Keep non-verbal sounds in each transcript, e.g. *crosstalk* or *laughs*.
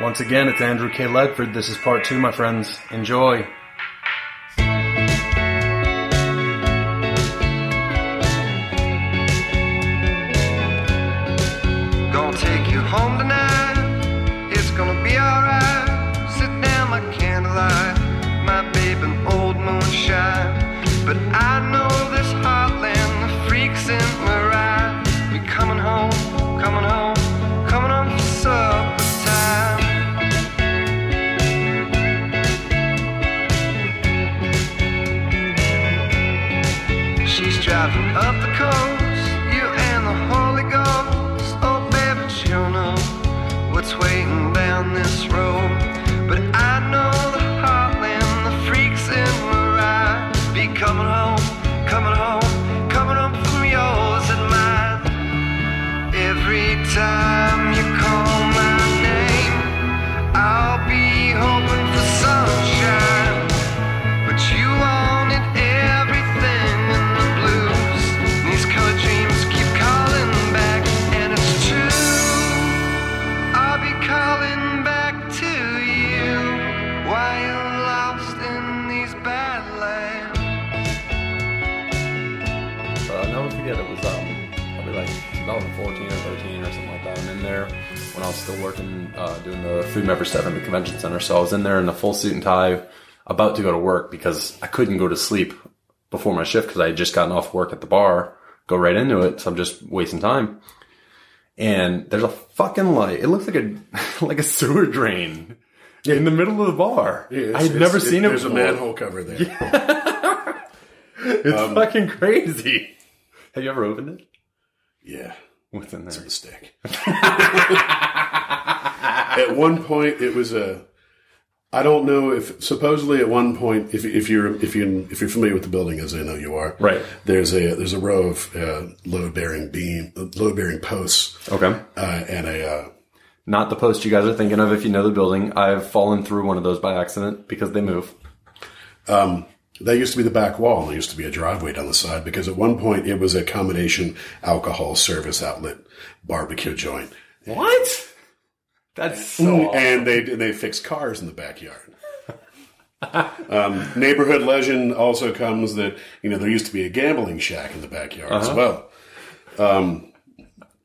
Once again, it's Andrew K. Ledford. This is part two, my friends. Enjoy. Still working uh, doing the food member stuff in the convention center. So I was in there in a full suit and tie, about to go to work because I couldn't go to sleep before my shift because I had just gotten off work at the bar, go right into it. So I'm just wasting time. And there's a fucking light. It looks like a *laughs* like a sewer drain in the middle of the bar. Yeah, I had never seen it. There's a manhole cover there. *laughs* It's Um, fucking crazy. Have you ever opened it? Yeah, What's in there? it's a mistake. *laughs* at one point, it was a. I don't know if supposedly at one point, if if you're if you if you're familiar with the building as I know you are, Right. There's a there's a row of uh, load bearing beam load bearing posts Okay. uh, and a uh, Not the post you guys are thinking of if you know the building. I've fallen through one of those by accident because they move. That used to be the back wall. and There used to be a driveway down the side because at one point it was a combination alcohol service outlet barbecue joint. What? That's so and they they fixed cars in the backyard. *laughs* um, neighborhood legend also comes that you know there used to be a gambling shack in the backyard as well. Um,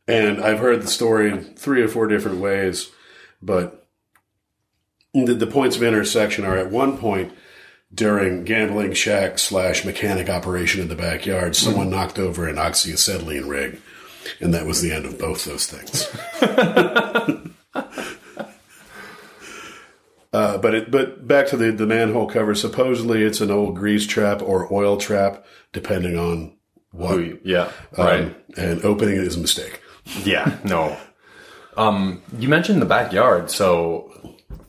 and I've heard the story three or four different ways, but the, the points of intersection are at one point during gambling shack slash mechanic operation in the backyard, someone knocked over an oxyacetylene rig, and that was the end of both those things. *laughs* Uh, but it, but back to the, the manhole cover. Supposedly, it's an old grease trap or oil trap, depending on what. Ooh, yeah. Um, Right. And opening it is a mistake. yeah. No. Um, you mentioned the backyard, so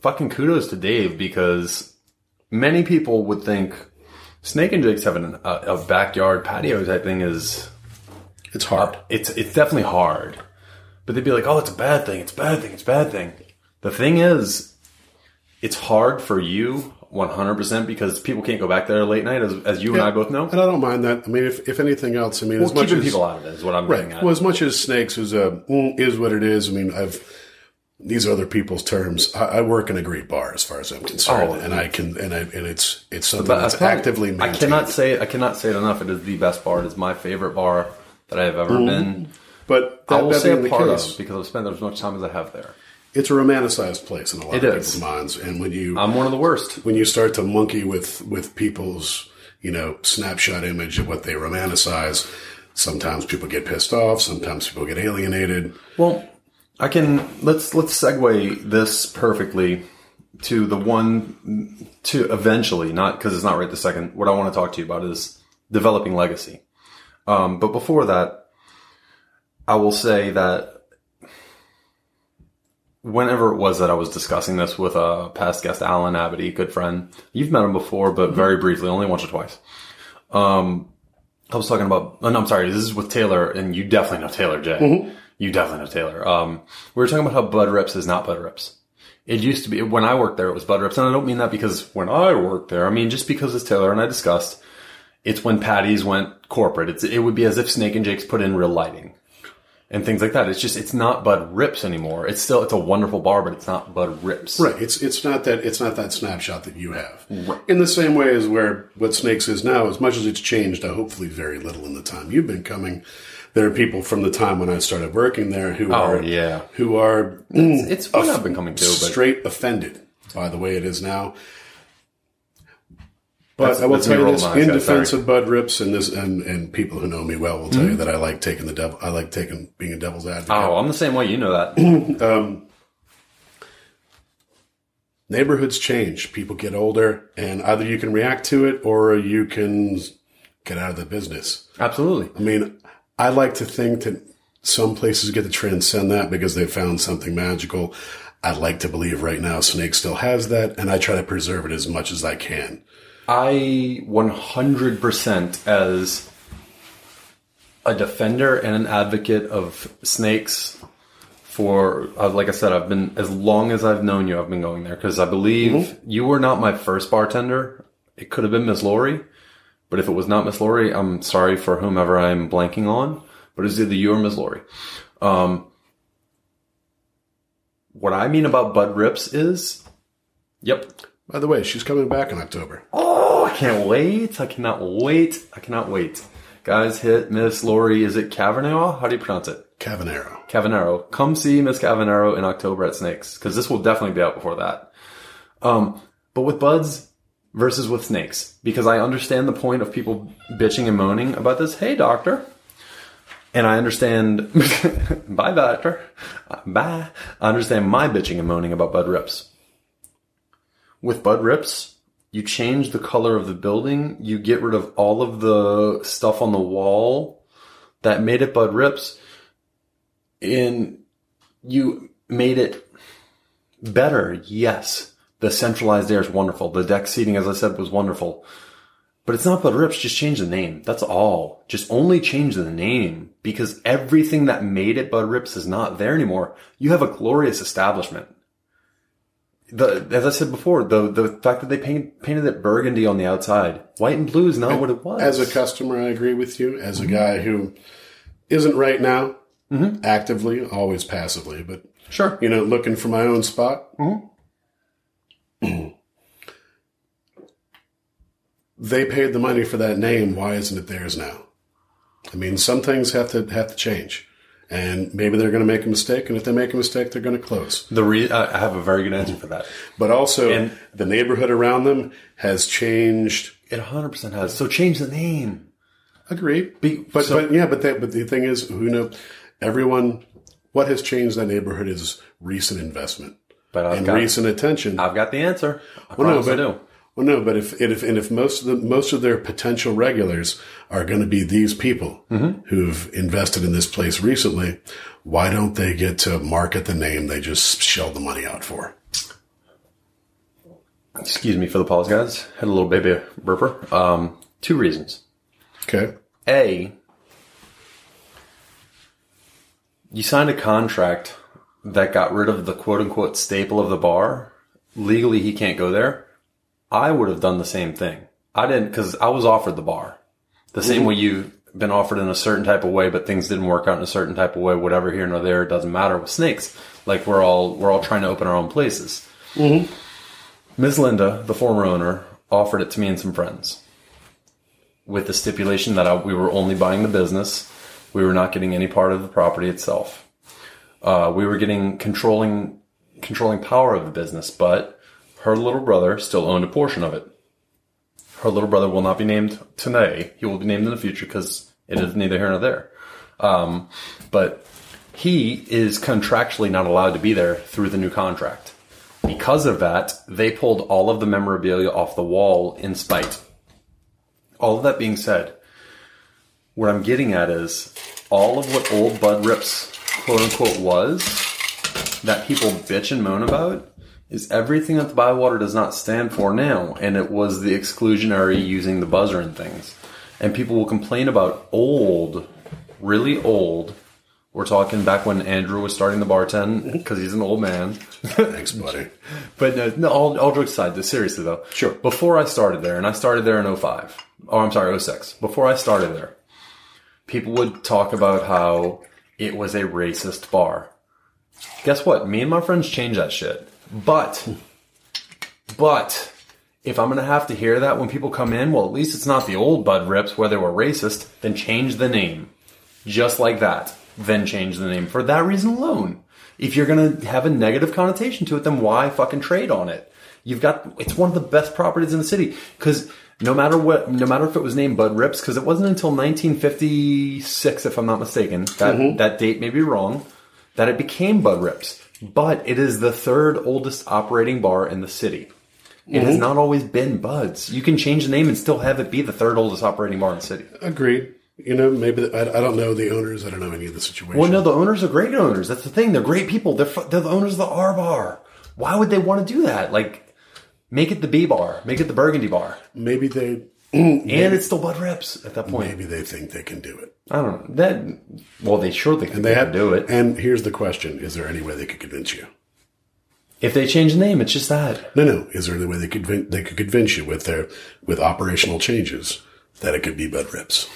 fucking kudos to Dave because many people would think Snake and Jake's having a, a backyard patio type thing is It's hard. it's it's definitely hard. But they'd be like, "Oh, it's a bad thing. It's a bad thing. It's a bad thing." The thing is, it's hard for you 100% because people can't go back there late night, as, as you and I both know. And I don't mind that. I mean, if, if anything else, I mean, Well, as much keeping as people out of it is what I'm right. getting at. Well, as much as snakes is a mm, is what it is. I mean, I've these are other people's terms. I, I work in a great bar, as far as I'm concerned, Oh, and I can and I and it's it's something But that's probably- actively I cannot say I cannot say it enough. It is the best bar. It is my favorite bar that I have ever mm-hmm. been. But I will that say a the part case, of because I've spent as much time as I have there. it's a romanticized place in a lot It of is. people's minds. And when you I'm one of the worst. when you start to monkey with with people's you know snapshot image of what they romanticize, sometimes people get pissed off. Sometimes people get alienated. Well, I can let's let's segue this perfectly to the one to eventually not because it's not right the second. What I want to talk to you about is developing legacy. Um, but before that, I will say that whenever it was that I was discussing this with a past guest, Alan Abity, good friend, you've met him before, but very briefly, only once or twice. Um, I was talking about, oh, no, I'm sorry, this is with Taylor, and you definitely know Taylor J. You definitely know Taylor. Um, we were talking about how Bud Rips is not Bud Rips. It used to be, when I worked there, it was Bud Rips. And I don't mean that because when I worked there, I mean just because it's Taylor and I discussed, it's when Patty's went corporate. It's, it would be as if Snake and Jake's put in real lighting. And things like that. It's just it's not Bud Rips anymore. It's still it's a wonderful bar, but it's not Bud Rips. Right. It's it's not that it's not that snapshot that you have. In the same way as where what Snakes is now, as much as it's changed, uh, hopefully very little in the time you've been coming. There are people from the time when I started working there who are Oh, yeah. who are It's, it's what I've been coming to, but straight offended by the way it is now. But That's- I will tell you this: in defense sorry. of Bud Rips and this, and, and people who know me well will tell Mm-hmm. you that I like taking the devil. I like taking being a devil's advocate. oh, I'm the same way. You know that. *clears throat* neighborhoods change. People get older, and either you can react to it or you can get out of the business. Absolutely. I mean, I like to think that some places get to transcend that because they found something magical. I'd like to believe right now Snake still has that, and I try to preserve it as much as I can. I 100% as a defender and an advocate of snakes for uh, like I said I've been as long as I've known you I've been going there. Because I believe you were not my first bartender. It could have been Miss Lori but if it was not Miss Lori I'm sorry for whomever I'm blanking on but it's either you or Miss Lori. Um what I mean about Bud Rips is yep. By the way, she's coming back in October. Oh, can't wait. I cannot wait. I cannot wait. Guys, hit Miss Lori. Is it Cavanaugh? How do you pronounce it? Cavanero. Cavanero. Come see Miss Cavanero in October at Snakes, because this will definitely be out before that. Um, but with buds versus with snakes, because I understand the point of people bitching and moaning about this. Hey, doctor. And I understand, *laughs* bye, doctor. Bye. I understand my bitching and moaning about bud rips. With bud rips, you change the color of the building, you get rid of all of the stuff on the wall that made it bud rips, and you made it better. Yes, the centralized air is wonderful. The deck seating, as I said, was wonderful. But it's not Bud Rips, just change the name. That's all. Just only change the name because everything that made it Bud Rips is not there anymore. You have a glorious establishment. The, as I said before, the, the fact that they paint, painted it burgundy on the outside, white and blue is not what it was. As a customer, I agree with you. As a mm-hmm. guy who isn't right now mm-hmm. actively, always passively, but sure. you know, looking for my own spot. Mm-hmm. *clears throat* they paid the money for that name. Why isn't it theirs now? I mean, some things have to have to change, and maybe they're going to make a mistake. And if they make a mistake, they're going to close. The re- I have a very good answer for that. But also, And- the neighborhood around them has changed. It 100% has. So change the name. Agreed. Be- but so- but yeah, but that, but the thing is, who know? Everyone, what has changed that neighborhood is recent investment But I've and got, recent attention. I've got the answer. I Well, no, promise I do. Well, no, but if if and if most of the most of their potential regulars are going to be these people Mm-hmm. who've invested in this place recently, why don't they get to market the name they just shelled the money out for? Excuse me for the pause, guys. Had a little baby burper. Um, two reasons. Okay, A, you signed a contract that got rid of the quote unquote staple of the bar. Legally, he can't go there. I would have done the same thing. I didn't because I was offered the bar. The same way you've been offered in a certain type of way, but things didn't work out in a certain type of way, whatever here nor there, it doesn't matter with snakes. Like we're all, we're all trying to open our own places. Ms. Linda, the former owner, offered it to me and some friends with the stipulation that I, we were only buying the business. We were not getting any part of the property itself. Uh, we were getting controlling controlling power of the business, but her little brother still owned a portion of it. Her little brother will not be named today. He will be named in the future because it is neither here nor there. Um, but he is contractually not allowed to be there through the new contract. Because of that, they pulled all of the memorabilia off the wall in spite all of that being said, what I'm getting at is all of what old Bud Rips quote unquote was that people bitch and moan about is everything that the Bywater does not stand for now. And it was the exclusionary using the buzzer and things. And people will complain about old, really old. We're talking back when Andrew was starting the bartend because he's an old man. thanks, buddy. *laughs* But no, no all, all jokes aside, seriously though. Sure. Before I started there, and I started there in 05, or I'm sorry, 06. Before I started there, people would talk about how it was a racist bar. Guess what? Me and my friends changed that shit. But, but, if I'm gonna have to hear that when people come in, well, at least it's not the old Bud Rips where they were racist, then change the name. Just like that. Then change the name for that reason alone. If you're gonna have a negative connotation to it, then why fucking trade on it? You've got, it's one of the best properties in the city. Cause no matter what, no matter if it was named Bud Rips, cause it wasn't until 1956, if I'm not mistaken, that, mm-hmm. that date may be wrong, that it became Bud Rips. But it is the third oldest operating bar in the city. It has not always been Bud's. You can change the name and still have it be the third oldest operating bar in the city. Agreed. You know, maybe I, I don't know the owners. I don't know any of the situation. Well, no, the owners are great owners. That's the thing. They're great people. They're, they're the owners of the R bar. Why would they want to do that? Like, make it the B bar. Make it the Burgundy bar. maybe they And it's still Bud Rips at that point. maybe they think they can do it. I don't know. That, well, they surely think And they, they can have do it. And here's the question: Is there any way they could convince you? If they change the name, it's just that. No, no. Is there any way they could they could convince you with their with operational changes that it could be Bud Rips?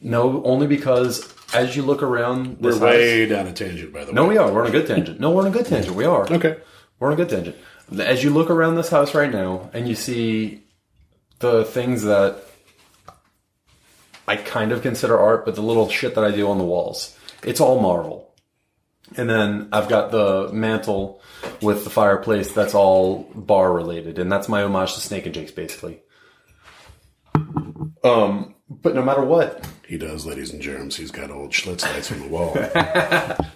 No, only because as you look around We're this house, way down a tangent, by the No, way. No, we are. We're on a good tangent. No, we're on a good tangent. We are. Okay. We're on a good tangent. As you look around this house right now and you see the things that I kind of consider art, but the little shit that I do on the walls, it's all Marvel. And then I've got the mantle with the fireplace that's all bar related, and that's my homage to Snake and Jake's basically. Um, but no matter what, He does, ladies and germs. He's got old Schlitz lights on the wall. *laughs*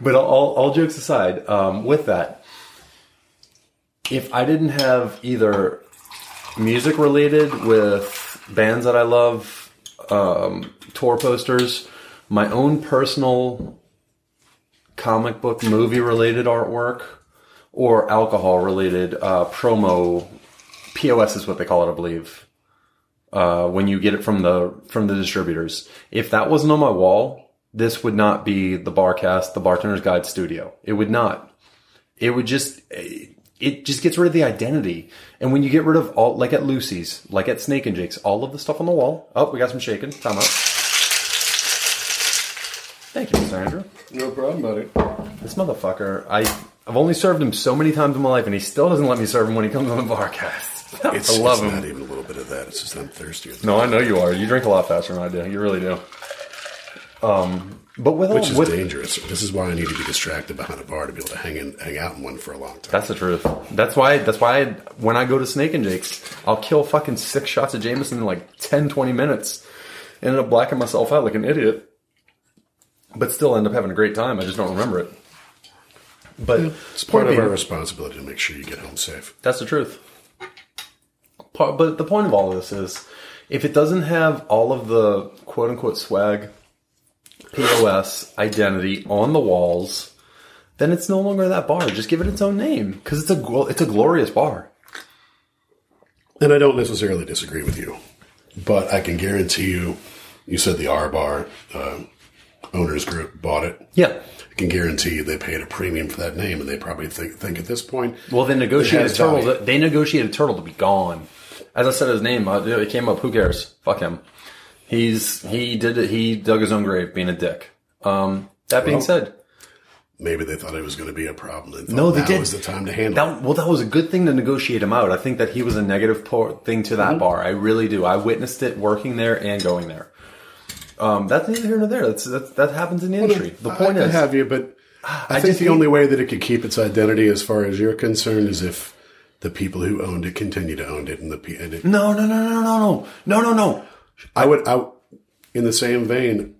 But all, all jokes aside, um, with that, if I didn't have either music related with bands that I love, um, tour posters, my own personal comic book movie related artwork, or alcohol related uh, promo, POS is what they call it, I believe. Uh, when you get it from the from the distributors, if that wasn't on my wall, this would not be the Barcast, the Bartender's Guide Studio. It would not. It would just, it just gets rid of the identity. And when you get rid of all, like at Lucy's, like at Snake and Jake's, all of the stuff on the wall. Oh, we got some shaking. Time out. Thank you, Mr. Andrew. no problem, buddy. This motherfucker, I, I've only served him so many times in my life, and he still doesn't let me serve him when he comes on the Barcast. *laughs* It's, I love it's him. not even a little bit of that. It's just I'm thirstier. No, I know you are. You drink a lot faster than I do. You really do. Um, but with all, Which is with, dangerous. This is why I need to be distracted behind a bar to be able to hang in, hang out in one for a long time. That's the truth. That's why. That's why I, when I go to Snake and Jake's, I'll kill fucking six shots of Jameson in like 10, 20 minutes, and end up blacking myself out like an idiot, but still end up having a great time. I just don't remember it. But It's part of being- our responsibility to make sure you get home safe. That's the truth. Part, but the point of all of this is, if it doesn't have all of the quote unquote swag, POS, identity on the walls, then it's no longer that bar. Just give it its own name because it's a it's a glorious bar. And I don't necessarily disagree with you, but I can guarantee you, you said the R Bar uh, owners group bought it. Yeah. I can guarantee you they paid a premium for that name, and they probably think, think at this point. Well, they negotiated has Turtle. value. They negotiated Turtle to be gone. As I said his name, uh, it came up. Who cares? Fuck him. He's he did it. He dug his own grave, being a dick. Um, that being Well, said, Maybe they thought it was going to be a problem. They No, they did. was the time to handle. That, well, that was a good thing to negotiate him out. I think that he was a negative thing to that Mm-hmm. bar. I really do. I witnessed it working there and going there. Um, that's neither here nor there. That's, that's that happens in the industry. The point I, I is, have you, but *sighs* I, think the only way that it could keep its identity, as far as you're concerned, is if the people who owned it continue to own it, and the and it, no, no, no, no, no, no, no, no, no. I would, I, in the same vein,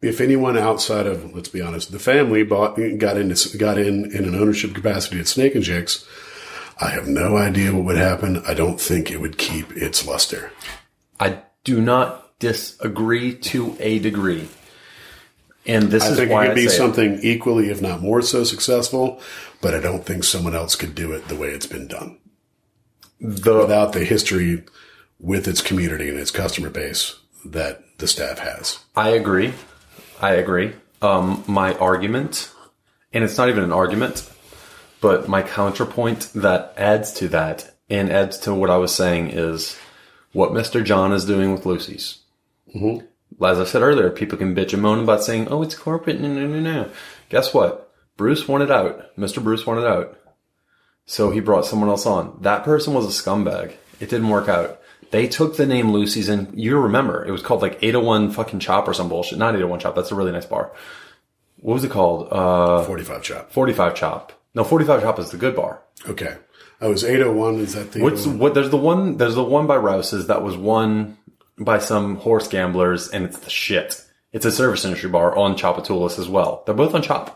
if anyone outside of, let's be honest, the family bought, got into, got in in an ownership capacity at Snake and Jake's, I have no idea what would happen. I don't think it would keep its luster. I do not disagree to a degree, and this I is think it why could I be say it. something equally, if not more so successful, but I don't think someone else could do it the way it's been done. The Without the history with its community and its customer base that the staff has. I agree. I agree. Um, my argument, and it's not even an argument, but my counterpoint that adds to that and adds to what I was saying is what Mr. John is doing with Lucy's. as I said earlier, people can bitch and moan about saying, "Oh, it's corporate." No, no, no, no. Guess what? Bruce wanted out. Mr. Bruce wanted out. So he brought someone else on. That person was a scumbag. It didn't work out. They took the name Lucy's and you remember it was called like 801 fucking Tchoup or some bullshit. Not 801 Tchoup. That's a really nice bar. What was it called? Uh, 45 Tchoup. 45 Tchoup. No, 45 Tchoup is the good bar. Okay. Oh, was 801. Is that the. What's 801? what? There's the one. There's the one by Rouse's that was won by some horse gamblers, and it's the shit. It's a service industry bar on Tchoupitoulas as well. They're both on Tchoup.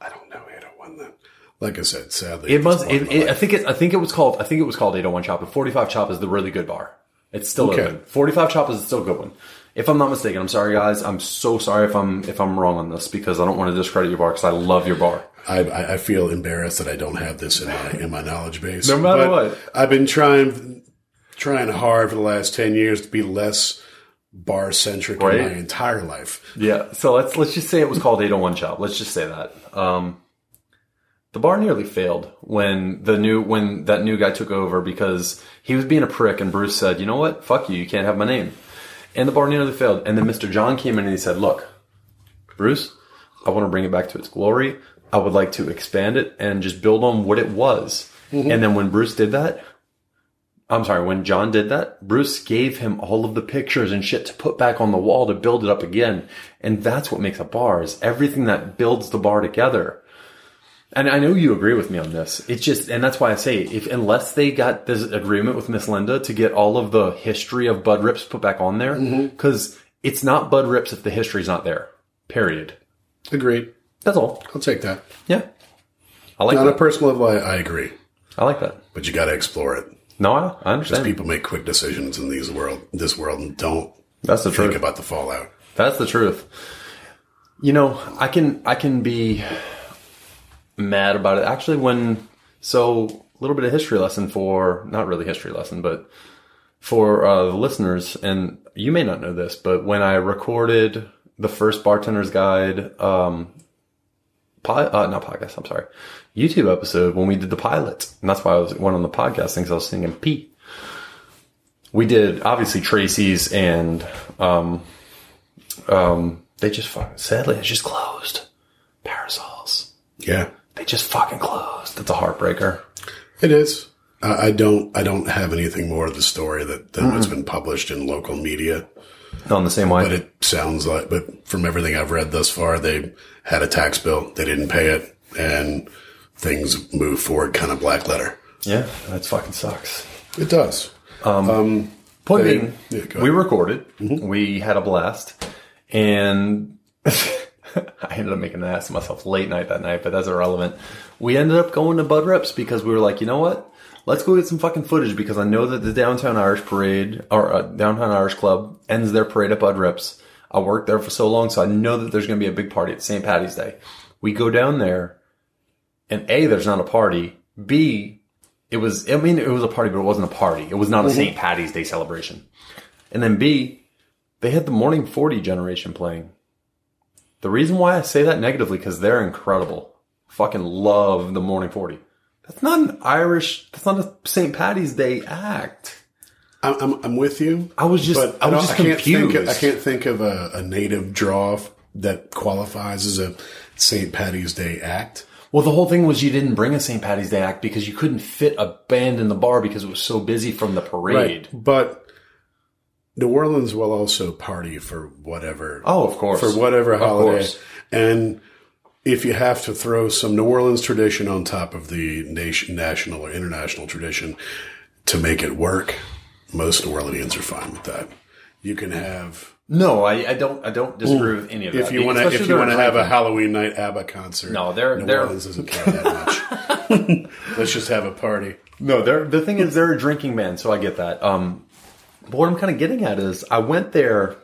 I don't know 801 then. Like I said, sadly. It must. It, it, I think it. I think it was called. I think it was called 801 Tchoup. But 45 Tchoup is the really good bar. It's still Okay. open. 45 Tchoup is still a good one. If I'm not mistaken, I'm sorry guys. I'm so sorry if I'm if I'm wrong on this because I don't want to discredit your bar because I love your bar. I, I feel embarrassed that I don't have this in my in my knowledge base. No matter But what. I've been trying trying hard for the last ten years to be less bar centric Right. in my entire life. Yeah. So let's let's just say it was called 801 Tchoup. Let's just say that. Um, the bar nearly failed when the new when that new guy took over because he was being a prick and Bruce said, "You know what? Fuck you. You can't have my name." And the bar nearly failed. And then Mr. John came in and he said, "Look, Bruce, I want to bring it back to its glory. I would like to expand it and just build on what it was." Mm-hmm. And then when Bruce did that, I'm sorry, when John did that, Bruce gave him all of the pictures and shit to put back on the wall to build it up again. And that's what makes a bar is everything that builds the bar together. And I know you agree with me on this. It's just, and that's why I say, if unless they got this agreement with Miss Linda to get all of the history of Bud Rips put back on there, mm-hmm. because it's not Bud Rips if the history's not there. Period. Agreed. That's all. I'll take that. Yeah. I like On a that. personal level, I, I agree, I like that. but you got to explore it. No, I, I understand. Because people make quick decisions in these world, this world, and don't That's the think truth. about the fallout. That's the truth. You know, I can I can be mad about it. Actually, when so a little bit of history lesson for not really history lesson, but for uh, the listeners, and you may not know this, but when I recorded the first bartender's guide, um, uh, not podcast, I'm sorry, YouTube episode when we did the pilot, and that's why I was went on the podcast because I was singing P. We did obviously Tracy's and um, um, they just sadly it's just closed. Parasols. Yeah, They just fucking closed. That's a heartbreaker. it is. I I don't. I don't have anything more of the story that than what's mm. been published in local media. Not in the same way. But it sounds like, but from everything I've read thus far, they had a tax bill, they didn't pay it, and things move forward kind of black letter. yeah, that fucking sucks. It does. Um, um, point Hey, being, yeah, go we ahead. recorded, mm-hmm. we had a blast, and *laughs* *laughs* I ended up making an ass of myself late night that night, but that's irrelevant. We ended up going to Bud Rips because we were like, you know what? Let's go get some fucking footage because I know that the Downtown Irish Parade or uh, Downtown Irish Club ends their parade at Bud Rips. I worked there for so long, so I know that there's going to be a big party at St. Patty's Day. We go down there, and A, there's not a party. B, it was, I mean, it was a party, but it wasn't a party. It was not a St. Patty's Day celebration. And then B, they had the Morning 40 Federation playing. The reason why I say that negatively, because they're incredible. Fucking love the Morning 40. That's not an Irish, that's not a St. Patty's Day act. I'm, I'm, I'm with you. I was just- I was just can't think. Of, confused. I can't think of a, a native draw that qualifies as a St. Patty's Day act. Well, the whole thing was you didn't bring a St. Patty's Day act because you couldn't fit a band in the bar because it was so busy from the parade. But New Orleans will also party for whatever. Oh, of course. For whatever holiday. And if you have to throw some New Orleans tradition on top of the nation, national or international tradition to make it work, most New Orleanians are fine with that. You can have No, I, I don't. I don't disagree with any of that. if you want to if you want to have a. Halloween night ABBA concert. No, they're- New they're- Orleans doesn't care that much. *laughs* *laughs* Let's just have a party. No, they're the thing is they're a drinking man, so I get that. Um, but what I'm kind of getting at is I went there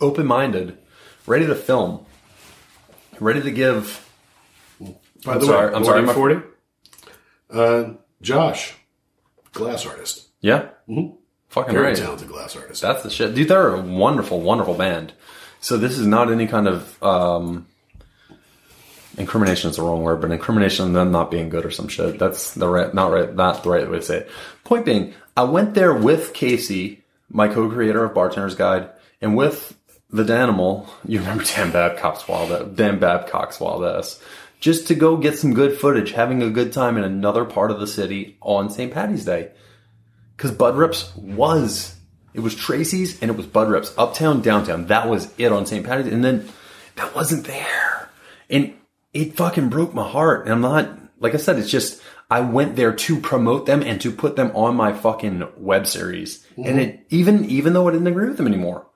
open minded, ready to film, ready to give. By I'm the sorry, way, I'm sorry, my- forty. Uh, Josh, glass artist, Yeah, mm-hmm. fucking very right. talented glass artist. That's the shit, dude. They're a wonderful, wonderful band. So this is not any kind of um, incrimination. Is the wrong word, but incrimination on them not being good or some shit. That's the right, not right, not the right way to say it. Point being, I went there with Casey, my co-creator of Bartender's Guide, And with the Danimal, you remember Dan Babcock's wild ass, Dan wild ass, just to go get some good footage, having a good time in another part of the city on St. Patty's Day. Because Bud Rips was, it was Tracy's and it was Bud Rips, uptown, downtown. That was it on St. Patty's. And then that wasn't there. And it fucking broke my heart. And I'm not, like I said, it's just, I went there to promote them and to put them on my fucking web series. And it, even, even though I didn't agree with them anymore.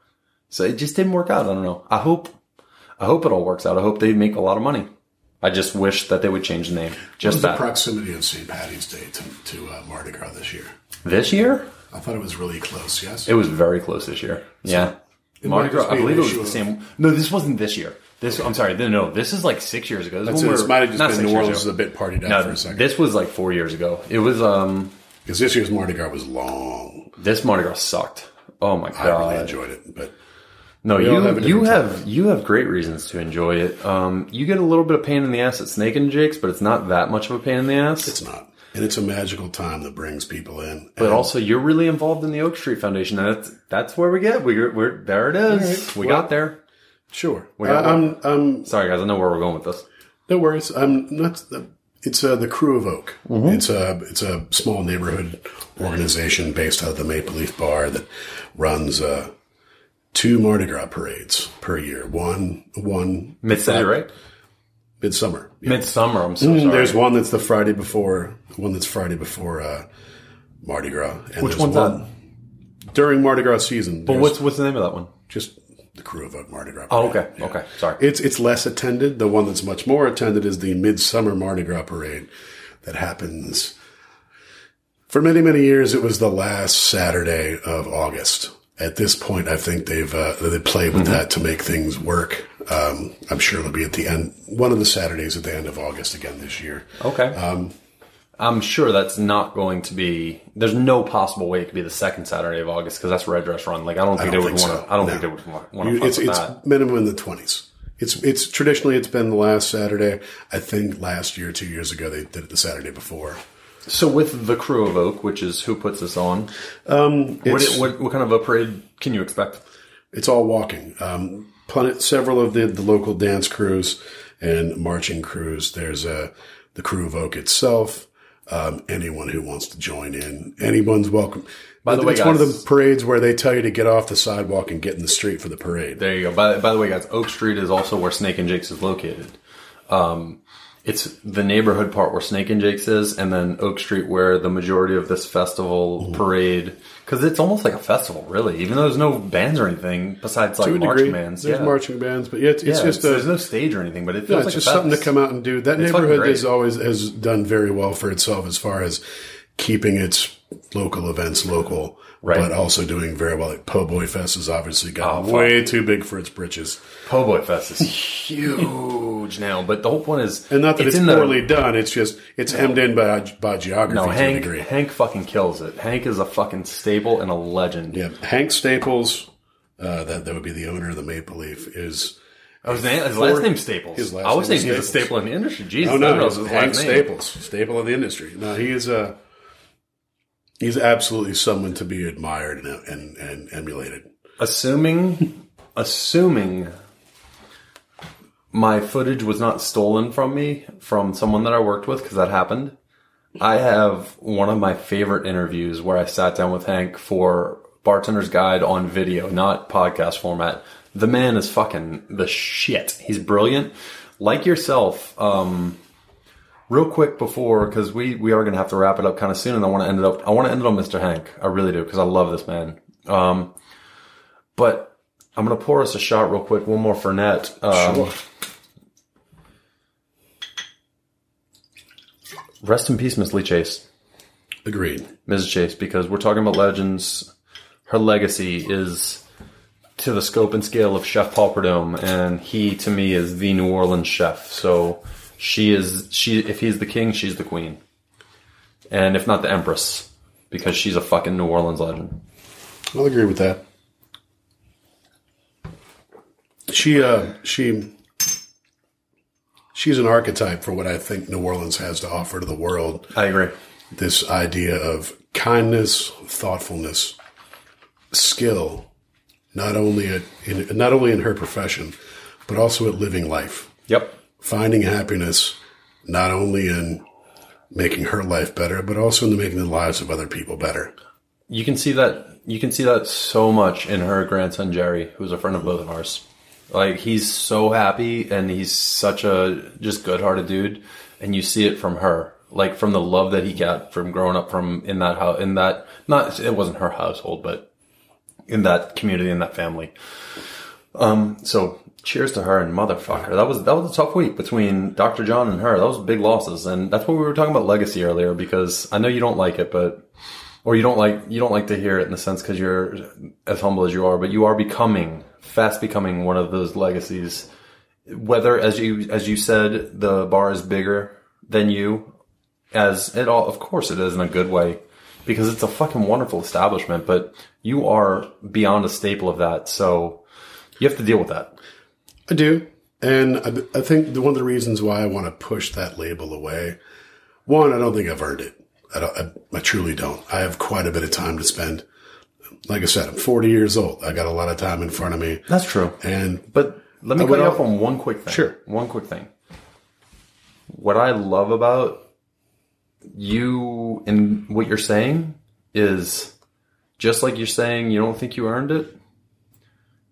So it just didn't work out. I don't know. I hope, I hope it all works out. I hope they make a lot of money. I just wish that they would change the name. Just the that. proximity of St. Patty's Day to, to uh, Mardi Gras this year? this year? I thought it was really close. Yes. It was very close this year. yeah. Mardi Gras, I believe it was the same. No, this wasn't this year. This, I'm sorry. No, this is like six years ago. This, That's is it. when This might have just been New Orleans is a bit partied out No, for a second. this was like four years ago. It was, um, Because this year's Mardi Gras was long. this Mardi Gras sucked. Oh my god, I really enjoyed it, but No, you have you have you have great reasons to enjoy it. Um, you get a little bit of pain in the ass at Snake and Jake's, but it's not that much of a pain in the ass. it's not. And it's a magical time that brings people in. but And also, you're really involved in the Oak Street Foundation, and that's that's where we get. We're, we're there. It is. right, we well- got there. Sure, got I, I'm, I'm Sorry, guys. I know where we're going with this. No worries. I'm not. It's uh, the Krewe of Oak. Mm-hmm. It's a it's a small neighborhood organization based out of the Maple Leaf Bar that runs uh, two Mardi Gras parades per year. One one Mid City, right? midsummer. Yeah. Midsummer. I'm so Mm, sorry. There's one that's the Friday before. One that's Friday before uh, Mardi Gras. And Which one's one that? During Mardi Gras season. But what's what's the name of that one? just the Crew of Mardi Gras? Oh, parade. okay, okay. Sorry. It's it's less attended. The one that's much more attended is the Midsummer Mardi Gras parade that happens. For many many years, it was the last Saturday of August. At this point, I think they've uh, they play with that to make things work. Um, I'm sure it'll be at the end, one of the Saturdays at the end of August again this year. Okay. Um, I'm sure that's not going to be. There's no possible way it could be the second Saturday of August because that's Red Dress Run. Like I don't think don't they would want so. to. I don't No. think they would want to it's it's that. minimum in the twenties. It's it's traditionally it's been the last Saturday. I think last year, two years ago, they did it the Saturday before. So with the krewe of Oak, which is who puts this on, what, Um, It's- what what kind of a parade can you expect? It's all walking. Um, several of the, the local dance crews and marching crews. There's uh, the krewe of Oak itself. Um, anyone who wants to join in, anyone's welcome. By the way, it's one of the parades where they tell you to get off the sidewalk and get in the street for the parade. There you go. By, by the way, guys, Oak Street is also where Snake and Jake's is located. Um, it's the neighborhood part where Snake and Jake's is, and then Oak Street where the majority of this festival mm-hmm. parade, because it's almost like a festival, really. Even though there's no bands or anything besides like marching degree, bands. there's yeah. marching bands, but yeah, it's, it's Yeah, just it's- there's no stage or anything, but it feels like it's a just something to come out and do. That It's neighborhood has always has done very well for itself as far as keeping its local events local, Right. but also doing very well. Like Po' Boy Fest has obviously gotten Oh, fuck. way too big for its britches. Po' Boy Fest is *laughs* huge now, but the whole point is, And not that it's, in the- poorly done, it's just it's hemmed in by by geography no, to a Hank, degree. Hank fucking kills it. Hank is a fucking staple and a legend. Yeah, Hank Staples, uh, that that would be the owner of the Maple Leaf, is Oh, his, name, his last name Staples. His last I was name thinking he's a staple in the industry. Jesus, oh no, his Hank. Staples, staple of the industry. No, he is uh, he's absolutely someone to be admired and and, and emulated. Assuming, assuming my footage was not stolen from me from someone that I worked with because that happened. I have one of my favorite interviews where I sat down with Hank for Bartender's Guide on video, not podcast format. The man is fucking the shit. He's brilliant. Like yourself, um, real quick before, because we, we are going to have to wrap it up kind of soon, and I want to end it up, I want to end it on Mr. Hank. I really do, because I love this man. Um, but I'm going to pour us a shot real quick, one more Fernet. Um, Rest in peace, Miss Leah Chase. Agreed. Mrs. Chase, because we're talking about legends. Her legacy is to the scope and scale of Chef Paul Prudhomme, and he to me is the New Orleans chef. So she is she. If he's the king, she's the queen, and if not the empress, because she's a fucking New Orleans legend. I'll agree with that. She uh she she's an archetype for what I think New Orleans has to offer to the world. I agree. This idea of kindness, thoughtfulness, skill, not only at in, not only in her profession, but also at living life, Yep. Finding happiness, not only in making her life better, but also in the making the lives of other people better. You can see that. You can see that so much in her grandson Jerry, who's a friend of both of ours. Like he's so happy, and he's such a just good-hearted dude, and you see it from her, like from the love that he got from growing up from in that house, in that not it wasn't her household, but in that community, in that family. Um. So cheers to her and motherfucker. That was that was a tough week between Dr. John and her. That was big losses, and that's what we were talking about legacy earlier. Because I know you don't like it, but or you don't like you don't like to hear it in the sense because you're as humble as you are, but you are becoming fast becoming one of those legacies. Whether as you as you said, the bar is bigger than you, as it all of course it is in a good way because it's a fucking wonderful establishment, but you are beyond a staple of that, so you have to deal with that. I do. And I, I think the, one of the reasons why I want to push that label away, one, I don't think I've earned it. I, don't, I, I truly don't. I have quite a bit of time to spend. Like I said, I'm 40 years old. I got a lot of time in front of me. That's true. And But let me cut you off on one quick thing. Sure. One quick thing. What I love about you and what you're saying is just like you're saying you don't think you earned it,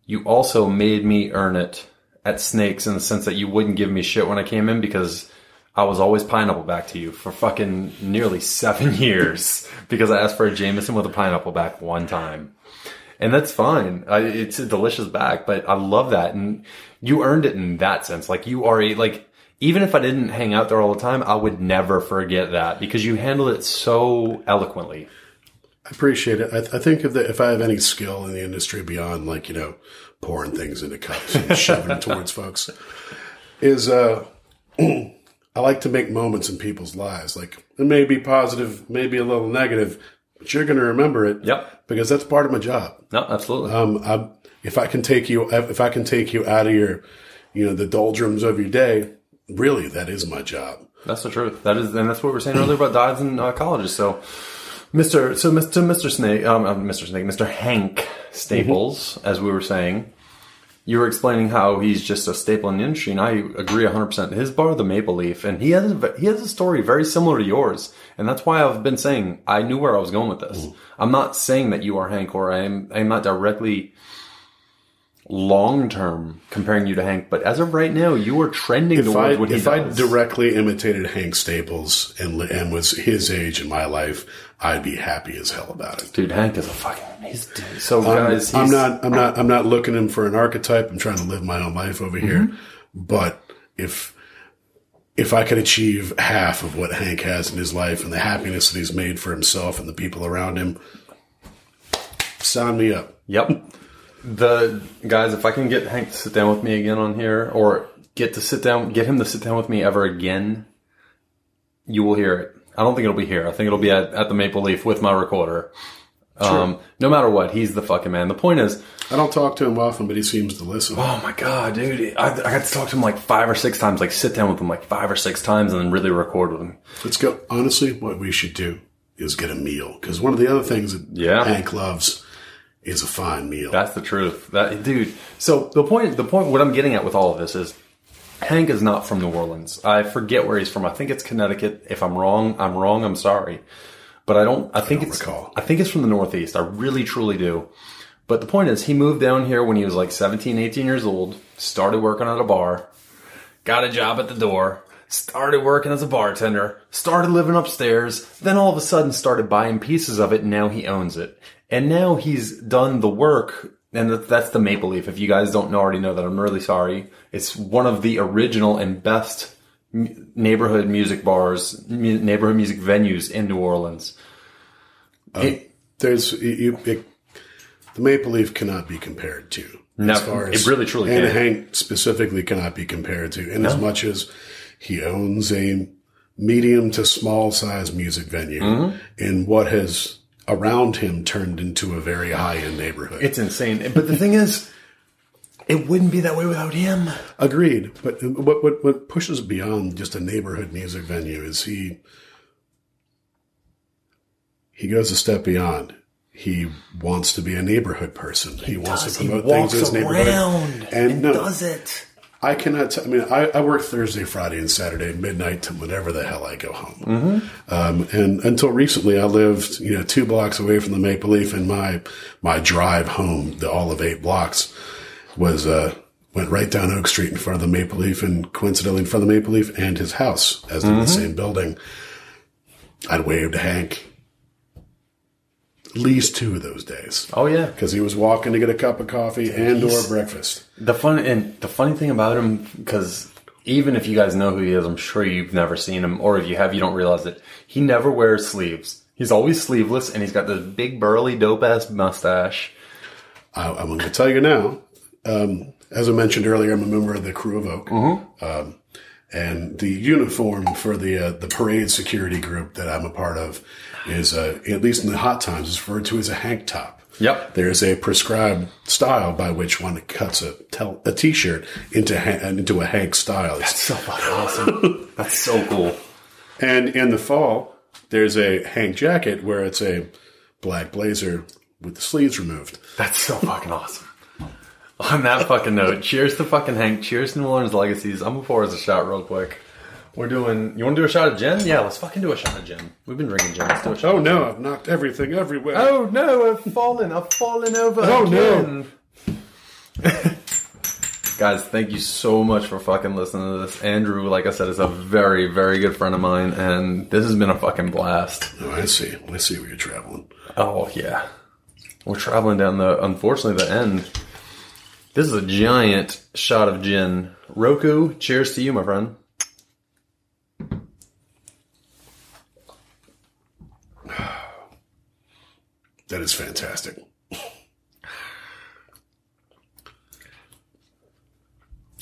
you also made me earn it at Snakes in the sense that you wouldn't give me shit when I came in because I was always pineapple back to you for fucking nearly seven *laughs* years because I asked for a Jameson with a pineapple back one time. And that's fine. I, it's a delicious back, but I love that. And you earned it in that sense. Like you are a, like, even if I didn't hang out there all the time, I would never forget that because you handled it so eloquently. I appreciate it. I, I think if, the, if I have any skill in the industry beyond like, you know, pouring things into cups and shoving them *laughs* towards folks is, uh, *clears throat* I like to make moments in people's lives. Like it may be positive, maybe a little negative, but you're going to remember it. Yep. Because that's part of my job. No, absolutely. Um, I, if I can take you, if I can take you out of your, you know, the doldrums of your day, really, that is my job. That's the truth. That is, and that's what we were saying earlier about dives in uh, colleges. So, Mr. So, Mr. Mr. Snake, um, uh, Mr. Snake, Mr. Hank Staples, as we were saying, you were explaining how he's just a staple in the industry, and I agree 100%. His bar, the Maple Leaf, and he has a, he has a story very similar to yours, and that's why I've been saying I knew where I was going with this. I'm not saying that you are Hank, or I'm I'm not directly long term comparing you to Hank, but as of right now, you are trending If I, what he if I directly imitated Hank Staples and, and was his age in my life, I'd be happy as hell about it. Dude, Hank is a fucking. He's so guys. He's, I'm not. I'm not. I'm not looking him for an archetype. I'm trying to live my own life over here. Mm-hmm. But if if I could achieve half of what Hank has in his life and the happiness that he's made for himself and the people around him, sign me up. Yep. The guys, if I can get Hank to sit down with me again on here, or get to sit down, get him to sit down with me ever again, you will hear it. I don't think it'll be here. I think it'll be at, at the Maple Leaf with my recorder. Um, no matter what, he's the fucking man. The point is, I don't talk to him often, but he seems to listen. oh my god, dude, I, I got to talk to him like five or six times, like sit down with him like five or six times, and then really record with him. Let's go. Honestly, what we should do is get a meal because one of the other things that Yeah. Hank loves is a fine meal. That's the truth. That dude. So the point, the point, what I'm getting at with all of this is, Hank is not from New Orleans. I forget where he's from. I think it's Connecticut. If I'm wrong, I'm wrong. I'm sorry, but I don't. I think don't it's. recall. I think it's from the Northeast. I really, truly do. But the point is, he moved down here when he was like 17, 18 years old. Started working at a bar. Got a job at the door. Started working as a bartender. Started living upstairs. Then all of a sudden started buying pieces of it. And now he owns it. And now he's done the work. And that's the Maple Leaf. If you guys don't already know that, I'm really sorry. It's one of the original and best neighborhood music bars, neighborhood music venues in New Orleans. It- There's you, it, the Maple Leaf cannot be compared to. No, it really, truly and can't. Hank specifically cannot be compared to, in as much as he owns a medium to small size music venue Mm-hmm. in what has around him turned into a very high end neighborhood. it's insane. But the thing is, it wouldn't be that way without him. Agreed, but uh, what, what what pushes beyond just a neighborhood music venue is he he goes a step beyond. he wants to be a neighborhood person. He, wants does. to He promote things in his neighborhood. and, and no, does it. I cannot. T- I mean, I, I work Thursday, Friday, and Saturday, midnight to whenever the hell I go home. Mm-hmm. Um, and until recently, I lived, you know, two blocks away from the Maple Leaf, and my my drive home, the all of eight blocks, was uh, went right down Oak Street in front of the Maple Leaf, and coincidentally in front of the Maple Leaf and his house, as they're in the Mm-hmm. same building. I'd wave to Hank least two of those days Oh yeah. because he was walking to get a cup of coffee and or breakfast. The fun and the funny thing about him, because even if you guys know who he is, I'm sure you've never seen him, or if you have, you don't realize it. He never wears sleeves. He's always sleeveless, and he's got this big burly dope ass mustache. I, I'm going to tell you now. Um, as I mentioned earlier, I'm a member of the Krewe of Oak, um, and the uniform for the uh, the parade security group that I'm a part of is, uh, at least in the hot times, is referred to as a hank top. Yep. There is a prescribed style by which one cuts a tel- a t-shirt into ha- into a hank style. That's So fucking awesome. *laughs* That's so cool. and in the fall, there's a hank jacket where it's a black blazer with the sleeves removed. That's so fucking awesome. On that fucking note, cheers to fucking Hank. Cheers to New Orleans Legacies. I'm gonna pour us a shot real quick. We're doing. You want to do a shot of gin? Yeah, let's fucking do a shot of gin. We've been drinking gin. Let's do a shot. Oh of no! I've knocked everything everywhere. Oh no, I've fallen. I've fallen over. Oh, again. *laughs* Guys, thank you so much for fucking listening to this. Andrew, like I said, is a very, very good friend of mine, and this has been a fucking blast. Oh, I see. I see where you're traveling. Oh yeah, we're traveling down the unfortunately the end. This is a giant shot of gin. Roku, cheers to you, my friend. That is fantastic.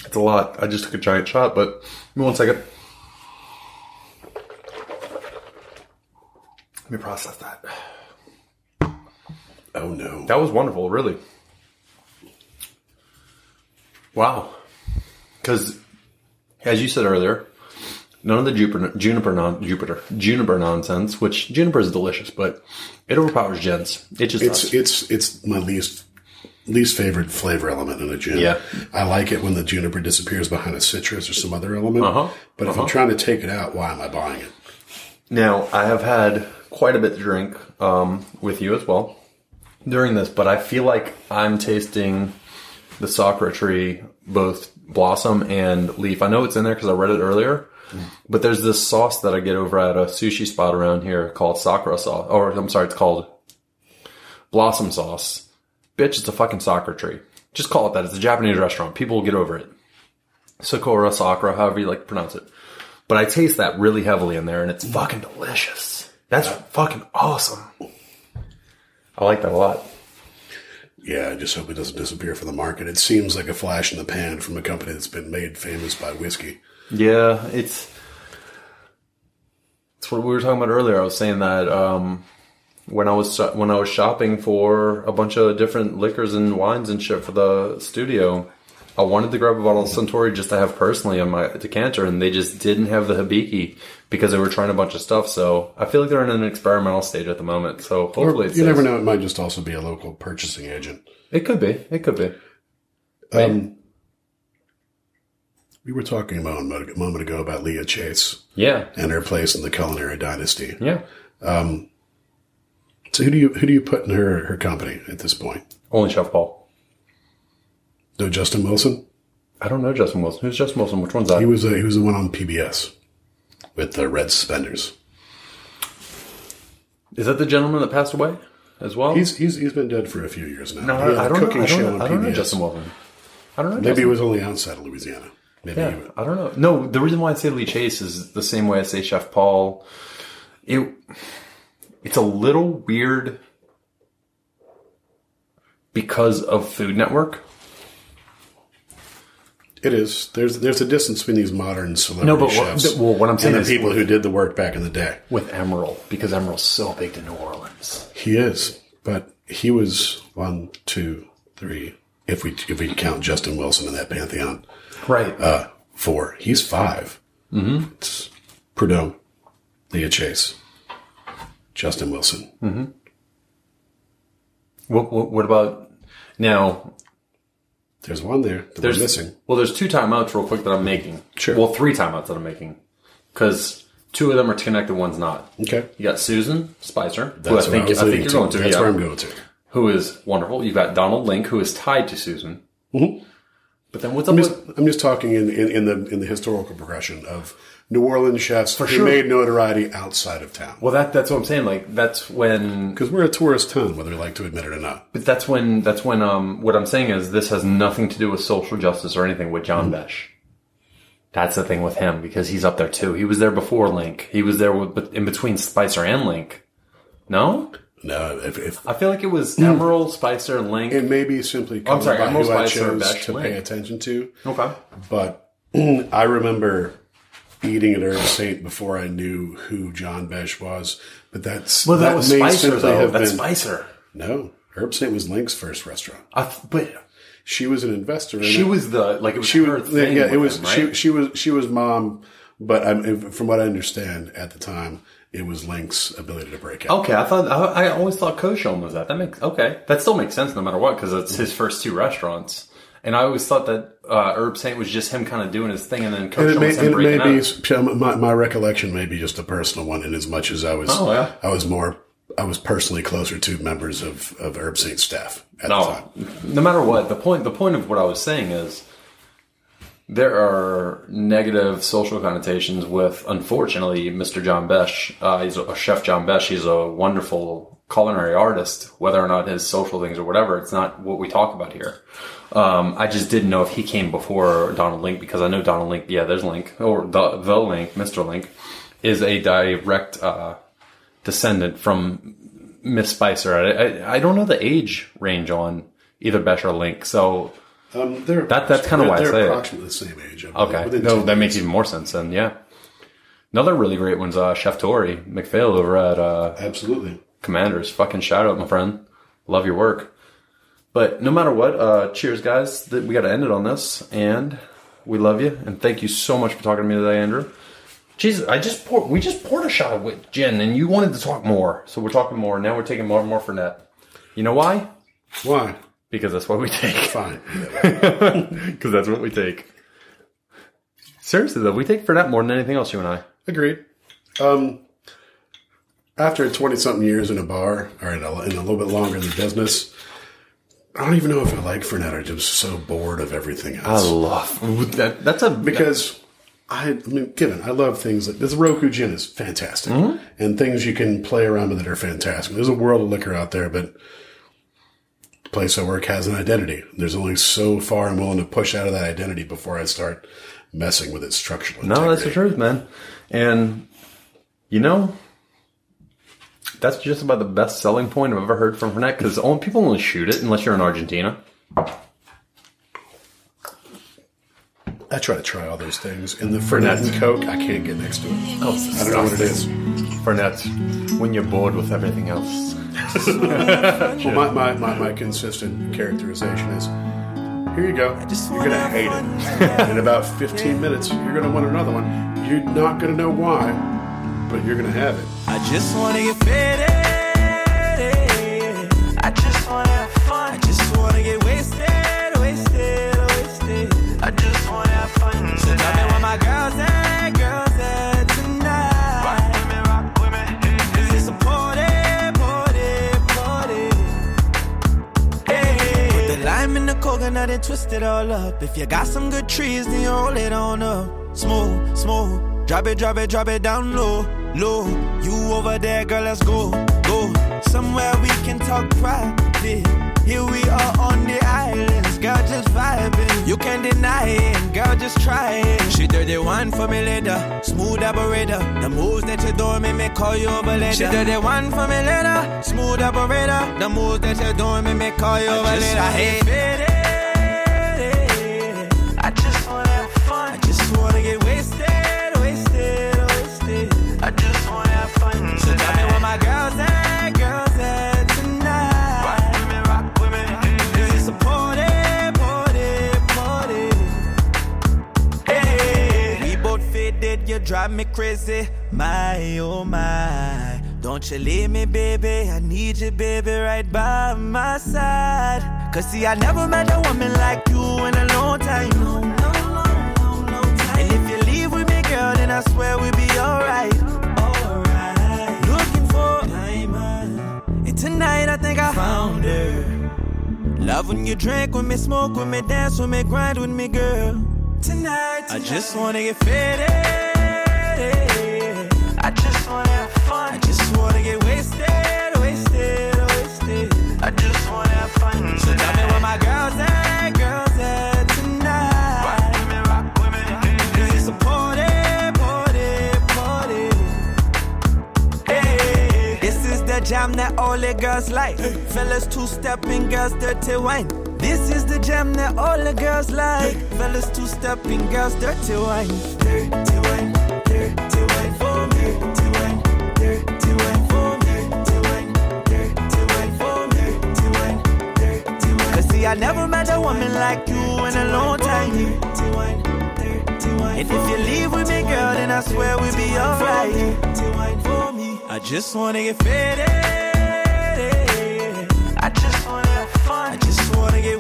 It's a lot. I just took a giant shot, but give me one second. Let me process that. Oh no! That was wonderful, really. Wow. Because, as you said earlier, none of the juniper, juniper, non, Jupiter, juniper nonsense, which juniper is delicious, but it overpowers gins. It just It's does. it's it's my least least favorite flavor element in a gin. Yeah. I like it when the juniper disappears behind a citrus or some other element. Uh-huh. But if I'm trying to take it out, why am I buying it? Now, I have had quite a bit to drink um, with you as well during this, but I feel like I'm tasting the Sakura tree, both blossom and leaf. I know it's in there because I read it earlier, but there's this sauce that I get over at a sushi spot around here called Sakura sauce, or I'm sorry, it's called blossom sauce. Bitch, it's a fucking Sakura tree. Just call it that. It's a Japanese restaurant. People will get over it. Sakura, Sakura, however you like to pronounce it. But I taste that really heavily in there, and it's fucking delicious. That's fucking awesome. I like that a lot. Yeah, I just hope it doesn't disappear from the market. It seems like a flash in the pan from a company that's been made famous by whiskey. Yeah, it's it's what we were talking about earlier. I was saying that um, when I was when I was shopping for a bunch of different liquors and wines and shit for the studio, I wanted to grab a bottle of Suntory just to have personally on my decanter, and they just didn't have the Hibiki because they were trying a bunch of stuff. So I feel like they're in an experimental stage at the moment. So hopefully, you never know; it might just also be a local purchasing agent. It could be. It could be. Um, we were talking about a moment ago about Leah Chase Yeah. and her place in the culinary dynasty. Yeah. Um, so who do you who do you put in her her company at this point? Only Chef Paul. No, Justin Wilson. I don't know Justin Wilson. Who's Justin Wilson? Which one's that? He was a, he was the one on PBS with the red suspenders. Is that the gentleman that passed away as well? He's he's he's been dead for a few years now. no, He I, I don't know. I don't, know, I don't know Justin Wilson. I don't know. Maybe Justin. it was only outside of Louisiana. Maybe Yeah, I don't know. No, the reason why I say Leah Chase is the same way I say Chef Paul. It it's a little weird because of Food Network. it is. There's there's a distance between these modern celebrity No, but what- chefs well, what I'm saying and the is- people who did the work back in the day. with Emeril because Emeril's so big to New Orleans. He is, but he was one, two, three. If we if we count Justin Wilson in that pantheon, Right. uh, four. He's 5 Mm-hmm. It's Prudhomme, Leah Chase, Justin Wilson, mm-hmm. What, what, what about now? There's one there that There's missing. Well, there's two timeouts real quick that I'm making. Sure. Well, three timeouts that I'm making because two of them are connected, one's not. Okay. You got Susan Spicer, who I That's think, was I think you're going to. That's yeah, where I'm going to. Who is wonderful. You've got Donald Link, who is tied to Susan. Mm-hmm. But then what's up I'm just, with I'm just talking in, in, in the in the historical progression of New Orleans chefs who sure. made notoriety outside of town. well that that's what I'm saying. Like that's when Because we're a tourist town, whether we like to admit it or not. But that's when that's when um what I'm saying is this has nothing to do with social justice or anything with John Besh. That's the thing with him because he's up there too. He was there before Link. He was there with, in between Spicer and Link. No, No, if, if I feel like it was hmm. Emeril, Spicer, and Link. it may be simply I'm sorry, Emeril who I chose Besh, to Link. pay attention to. okay. But *clears throat* I remember eating at Herbsaint before I knew who John Besh was. But that's Well, that, was Spicer though. That's been- Spicer. No, Herbsaint was Link's first restaurant. I, th- but She was an investor. In she it. was the like it was she her was thing. yeah it was him, right? she she was she was mom but I'm, from what i understand at the time it was link's ability to break out Okay, I thought I, I always thought Cochon was that. That makes okay. That still makes sense no matter what because it's his first two restaurants. And I always thought that uh, Herbsaint was just him kind of doing his thing, and then and Cochon it may, was him it may be my, my recollection may be just a personal one in as much as i was Oh, yeah. i was more i was personally closer to members of of Herbsaint staff at the No, time no matter what, the point the point of what I was saying is there are negative social connotations with, unfortunately, Mr. John Besh. Uh, he's a chef John Besh. He's a wonderful culinary artist. Whether or not his social things or whatever, it's not what we talk about here. Um, I just didn't know if he came before Donald Link because I know Donald Link. Yeah, there's Link or the the Link, Mr. Link, is a direct uh, descendant from Miss Spicer. I, I, I don't know the age range on either Besh or Link, so um, they're That- that's kinda they're- why I say it. the same age okay. No, that makes even more sense then. Yeah. Another really great one's uh, Chef Tory McPhail over at uh, absolutely Commanders. Fucking shout out, my friend. Love your work. But no matter what, uh, cheers, guys. We got to end it on this, and we love you, and thank you so much for talking to me today, Andrew. Jesus, I just poured. We just poured a shot of gin, and you wanted to talk more, so we're talking more. Now we're taking more and more Fernet. You know why? why Because that's what we take. fine *laughs* Because that's what we take. Seriously though, we take for that more than anything else. You and I. Agreed. Um, after 20 something years in a bar, or in a, in a little bit longer in the business, I don't even know if I like Fernet. I'm just so bored of everything else. I love that. That's a because I, I mean, given I love things like this Roku gin is fantastic, Mm-hmm. and things you can play around with that are fantastic. There's a world of liquor out there, but place I work has an identity. There's only so far I'm willing to push out of that identity before I start messing with its structural. no, that's the truth, man. And you know, that's just about the best selling point I've ever heard from Fernet. Because only people only shoot it unless you're in Argentina. I try to try all those things, and the Fernet and Coke, I can't get next to it. Oh, I don't know what it is. Fernet. When you're bored with everything else. *laughs* Well, my, my, my, my consistent characterization is here you go. You're going to hate it. *laughs* In about 15 minutes, you're going to want another one. You're not going to know why, but you're going to have it. I just wanna get faded. I just wanna have fun. I just wanna get wasted, wasted, wasted. I just wanna have fun. So tell me where my girls at, lime in the coconut and twist it all up. If you got some good trees, then you roll it on up. Smooth, smooth. Drop it, drop it, drop it down low, low. You over there, girl, let's go, go. Somewhere we can talk private. Here we are on the islands, girl, just vibing. You can't deny it, girl, just try it. She did the one for me later, smooth operator. The moves that you doing make me call you over later. She did the one for me later, smooth operator. The moves that you doing make me call you over later. I hate it. Drive me crazy. My, oh my. Don't you leave me, baby. I need you, baby, right by my side. Cause see, I never met a woman like you in a long time. And if you leave with me, girl, then I swear we'll be alright. Alright. Looking for diamond. Uh. And tonight I think I found her. Love when you drink with me, smoke with me, dance with me, grind with me, girl. Tonight, I just wanna get faded. I just wanna have fun. I just wanna get wasted, wasted, wasted. I just wanna have fun. So tell me my girls at, girls at tonight. Rock with me, rock with me. Cause a party, party, party. Hey, this is the jam that all the girls like. Fellas two stepping, girls dirty wine. This is the jam that all the girls like. Fellas two stepping, girls dirty wine. Dirty wine, I never met a woman like you in a long time. And if you leave with me, girl, then I swear we'll be alright. I just wanna get faded. I just wanna have fun. I just wanna get